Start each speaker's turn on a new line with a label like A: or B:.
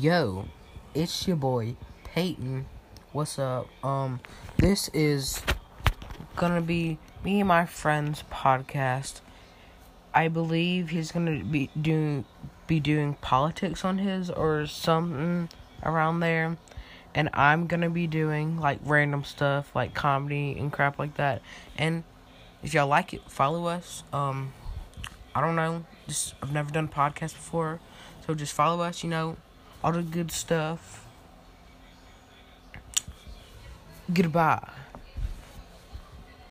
A: Yo, it's your boy Peyton. What's up? Um, this is gonna be me and my friend's podcast. I believe he's gonna be doing be doing politics on his or something around there, and I'm gonna be doing like random stuff like comedy and crap like that. And if y'all like it, follow us. Um, I don't know, just I've never done podcast before, so just follow us. You know all the good stuff. Goodbye.